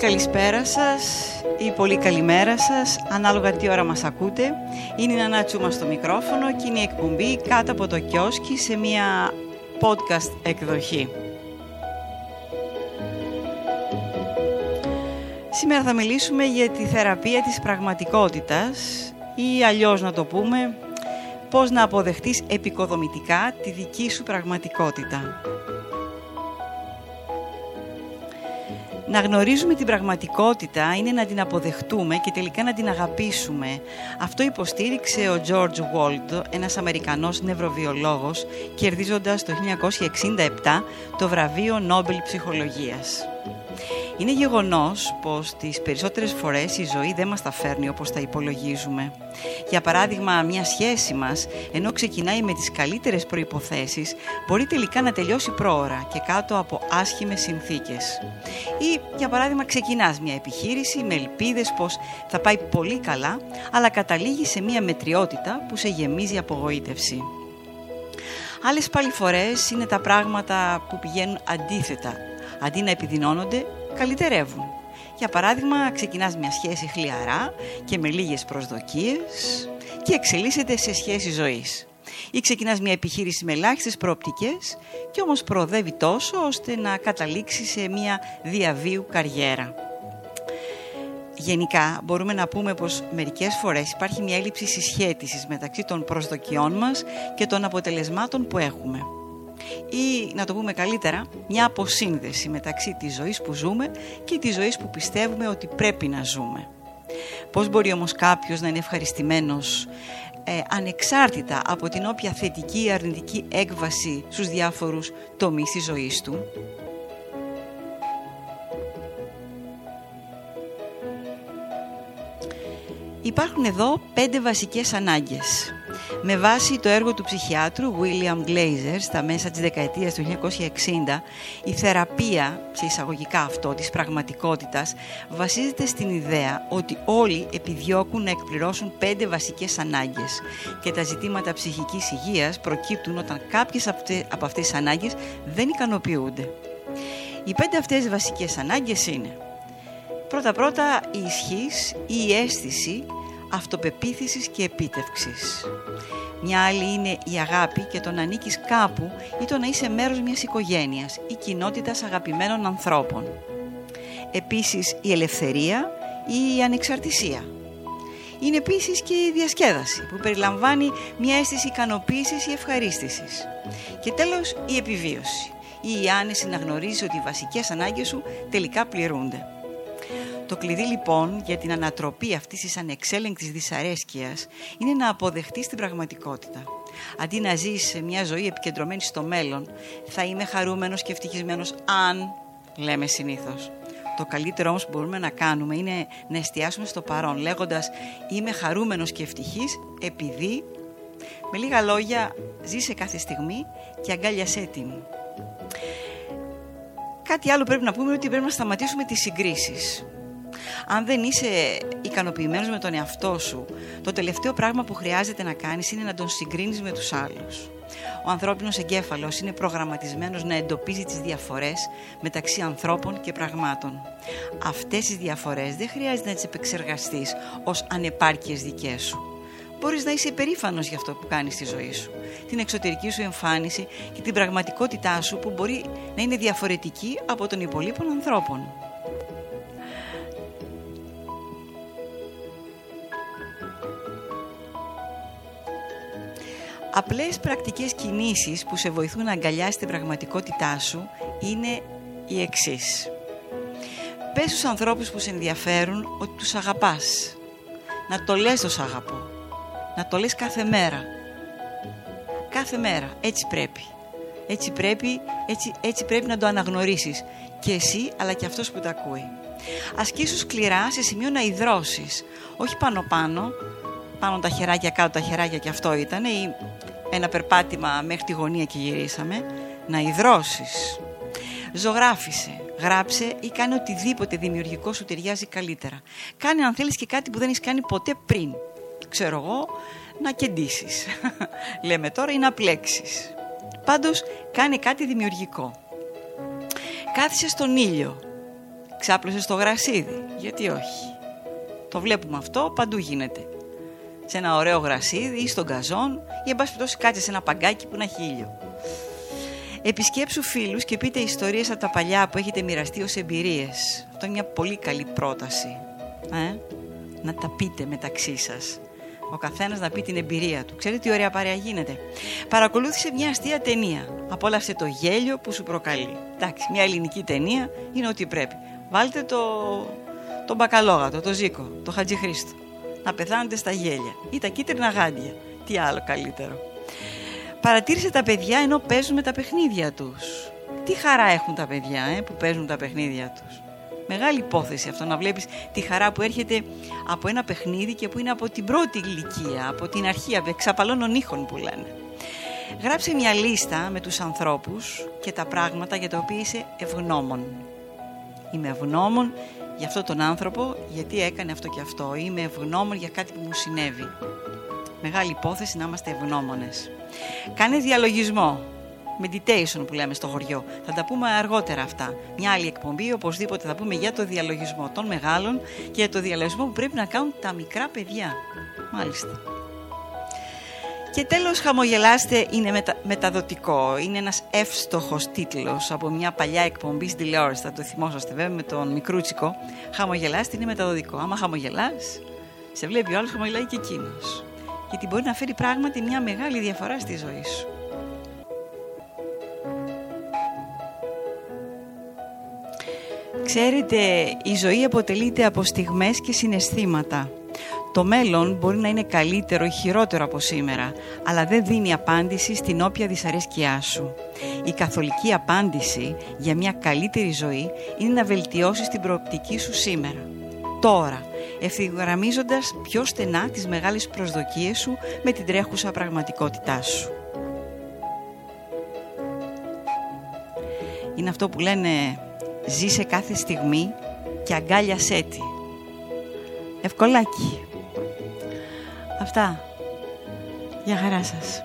καλησπέρα σας ή πολύ καλημέρα σας, ανάλογα τι ώρα μας ακούτε. Είναι η Νανά Τσούμα στο μικρόφωνο και είναι η εκπομπή κάτω από το κιόσκι σε μια podcast εκδοχή. Σήμερα θα μιλήσουμε για τη θεραπεία της πραγματικότητας ή αλλιώς να το πούμε πώς να αποδεχτείς επικοδομητικά τη δική σου πραγματικότητα. Να γνωρίζουμε την πραγματικότητα είναι να την αποδεχτούμε και τελικά να την αγαπήσουμε. Αυτό υποστήριξε ο George Wald, ένας Αμερικανός νευροβιολόγος, κερδίζοντας το 1967 το βραβείο Νόμπελ Ψυχολογίας. Είναι γεγονός πως τις περισσότερες φορές η ζωή δεν μας τα φέρνει όπως τα υπολογίζουμε. Για παράδειγμα, μια σχέση μας, ενώ ξεκινάει με τις καλύτερες προϋποθέσεις, μπορεί τελικά να τελειώσει πρόωρα και κάτω από άσχημες συνθήκες. Ή, για παράδειγμα, ξεκινάς μια επιχείρηση με ελπίδες πως θα πάει πολύ καλά, αλλά καταλήγει σε μια μετριότητα που σε γεμίζει απογοήτευση. Άλλες πάλι φορές είναι τα πράγματα που πηγαίνουν αντίθετα. Αντί να επιδεινώνονται, καλυτερεύουν. Για παράδειγμα, ξεκινάς μια σχέση χλιαρά και με λίγες προσδοκίες και εξελίσσεται σε σχέση ζωής. Ή ξεκινάς μια επιχείρηση με ελάχιστες προοπτικές και όμως προοδεύει τόσο ώστε να καταλήξει σε μια διαβίου καριέρα. Γενικά μπορούμε να πούμε πως μερικές φορές υπάρχει μια έλλειψη συσχέτισης μεταξύ των προσδοκιών μας και των αποτελεσμάτων που έχουμε ή να το πούμε καλύτερα μια αποσύνδεση μεταξύ της ζωής που ζούμε και της ζωής που πιστεύουμε ότι πρέπει να ζούμε. Πώς μπορεί όμως κάποιος να είναι ευχαριστημένος ε, ανεξάρτητα από την όποια θετική ή αρνητική έκβαση στους διάφορους τομείς της ζωής του; Υπάρχουν εδώ πέντε βασικές ανάγκες με βάση το έργο του ψυχιάτρου William Glazer στα μέσα της δεκαετίας του 1960, η θεραπεία, σε εισαγωγικά αυτό, της πραγματικότητας, βασίζεται στην ιδέα ότι όλοι επιδιώκουν να εκπληρώσουν πέντε βασικές ανάγκες και τα ζητήματα ψυχικής υγείας προκύπτουν όταν κάποιες από αυτές τις ανάγκες δεν ικανοποιούνται. Οι πέντε αυτές βασικές ανάγκες είναι πρώτα-πρώτα η ισχύς ή η αίσθηση αυτοπεποίθησης και επίτευξης. Μια άλλη είναι η αγάπη και το να ανήκεις κάπου ή το να είσαι μέρος μιας οικογένειας ή κοινότητας αγαπημένων ανθρώπων. Επίσης η ελευθερία ή η ανεξαρτησία. Είναι επίσης και η διασκέδαση που περιλαμβάνει μια αίσθηση ικανοποίησης ή ευχαρίστησης. Και τέλος η επιβίωση ή η άνεση να γνωρίζεις ότι οι βασικές ανάγκες σου τελικά πληρούνται. Το κλειδί λοιπόν για την ανατροπή αυτής της ανεξέλεγκτης δυσαρέσκειας είναι να αποδεχτείς την πραγματικότητα. Αντί να ζεις σε μια ζωή επικεντρωμένη στο μέλλον, θα είμαι χαρούμενος και ευτυχισμένος αν, λέμε συνήθως. Το καλύτερο όμως που μπορούμε να κάνουμε είναι να εστιάσουμε στο παρόν λέγοντας είμαι χαρούμενος και ευτυχής επειδή με λίγα λόγια ζήσε κάθε στιγμή και αγκάλιασέ την. Κάτι άλλο πρέπει να πούμε ότι πρέπει να σταματήσουμε τις συγκρίσεις. Αν δεν είσαι ικανοποιημένος με τον εαυτό σου, το τελευταίο πράγμα που χρειάζεται να κάνεις είναι να τον συγκρίνεις με τους άλλους. Ο ανθρώπινος εγκέφαλος είναι προγραμματισμένος να εντοπίζει τις διαφορές μεταξύ ανθρώπων και πραγμάτων. Αυτές τις διαφορές δεν χρειάζεται να τις επεξεργαστείς ως ανεπάρκειες δικές σου. Μπορείς να είσαι υπερήφανος για αυτό που κάνεις στη ζωή σου, την εξωτερική σου εμφάνιση και την πραγματικότητά σου που μπορεί να είναι διαφορετική από των υπολείπων ανθρώπων. Απλές πρακτικές κινήσεις που σε βοηθούν να αγκαλιάσεις την πραγματικότητά σου είναι οι εξής. Πες στους ανθρώπους που σε ενδιαφέρουν ότι τους αγαπάς. Να το λες το αγαπώ. Να το λες κάθε μέρα. Κάθε μέρα. Έτσι πρέπει. Έτσι πρέπει, έτσι, έτσι πρέπει να το αναγνωρίσεις. Και εσύ αλλά και αυτός που τα ακούει. Ασκήσου σκληρά σε σημείο να υδρώσεις. Όχι πάνω πάνω, πάνω τα χεράκια κάτω τα χεράκια και αυτό ήταν ή ένα περπάτημα μέχρι τη γωνία και γυρίσαμε να υδρώσεις ζωγράφισε, γράψε ή κάνε οτιδήποτε δημιουργικό σου ταιριάζει καλύτερα κάνε αν θέλεις και κάτι που δεν έχεις κάνει ποτέ πριν ξέρω εγώ να κεντήσεις λέμε τώρα ή να πλέξεις πάντως κάνε κάτι δημιουργικό κάθισε στον ήλιο Ξάπλωσε στο γρασίδι. Γιατί όχι; Το βλέπουμε αυτό, παντού γίνεται. Σε ένα ωραίο γρασίδι ή στον καζόν ή εν πάση κάτσε σε ένα παγκάκι που να έχει ήλιο. Επισκέψου φίλους και πείτε ιστορίες από τα παλιά που έχετε μοιραστεί ως εμπειρίες. Αυτό είναι μια πολύ καλή πρόταση. Ε; Να τα πείτε μεταξύ σας. Ο καθένας να πει την εμπειρία του. Ξέρετε τι ωραία παρέα γίνεται. Παρακολούθησε μια αστεία ταινία. Απόλαυσε το γέλιο που σου προκαλεί. Εντάξει, μια ελληνική ταινία είναι ό,τι πρέπει. Βάλτε το, το μπακαλόγατο, το ζήκο, το χατζιχρίστο. Να πεθάνετε στα γέλια ή τα κίτρινα γάντια. Τι άλλο καλύτερο. Παρατήρησε τα παιδιά ενώ παίζουν με τα παιχνίδια τους. Τι χαρά έχουν τα παιδιά ε, που παίζουν τα παιχνίδια τους. Μεγάλη υπόθεση αυτό να βλέπεις τη χαρά που έρχεται από ένα παιχνίδι και που είναι από την πρώτη ηλικία, από την αρχή, από εξαπαλώνων ήχων που λένε. Γράψε μια λίστα με τους ανθρώπους και τα πράγματα για τα οποία είσαι ευγνώμων. Είμαι ευγνώμων για αυτόν τον άνθρωπο γιατί έκανε αυτό και αυτό. Είμαι ευγνώμων για κάτι που μου συνέβη. Μεγάλη υπόθεση να είμαστε ευγνώμονες. Κάνε διαλογισμό meditation που λέμε στο χωριό. Θα τα πούμε αργότερα αυτά. Μια άλλη εκπομπή, οπωσδήποτε θα πούμε για το διαλογισμό των μεγάλων και για το διαλογισμό που πρέπει να κάνουν τα μικρά παιδιά. Μάλιστα. Και τέλος χαμογελάστε είναι μεταδοτικό. Είναι ένας εύστοχος τίτλος από μια παλιά εκπομπή στην τηλεόραση. Θα το θυμόσαστε βέβαια με τον Μικρούτσικο. Χαμογελάστε είναι μεταδοτικό. Άμα χαμογελάς, σε βλέπει ο άλλος χαμογελάει και εκείνος. Γιατί μπορεί να φέρει πράγματι μια μεγάλη διαφορά στη ζωή σου. Ξέρετε, η ζωή αποτελείται από στιγμές και συναισθήματα. Το μέλλον μπορεί να είναι καλύτερο ή χειρότερο από σήμερα, αλλά δεν δίνει απάντηση στην όποια δυσαρέσκειά σου. Η καθολική απάντηση για μια καλύτερη ζωή είναι να βελτιώσεις την προοπτική σου σήμερα. Τώρα, ευθυγραμμίζοντας πιο στενά τις μεγάλες προσδοκίες σου με την τρέχουσα πραγματικότητά σου. Είναι αυτό που λένε Ζήσε κάθε στιγμή και αγκάλιασέ τη. Ευκολάκι. Αυτά. Για χαρά σας.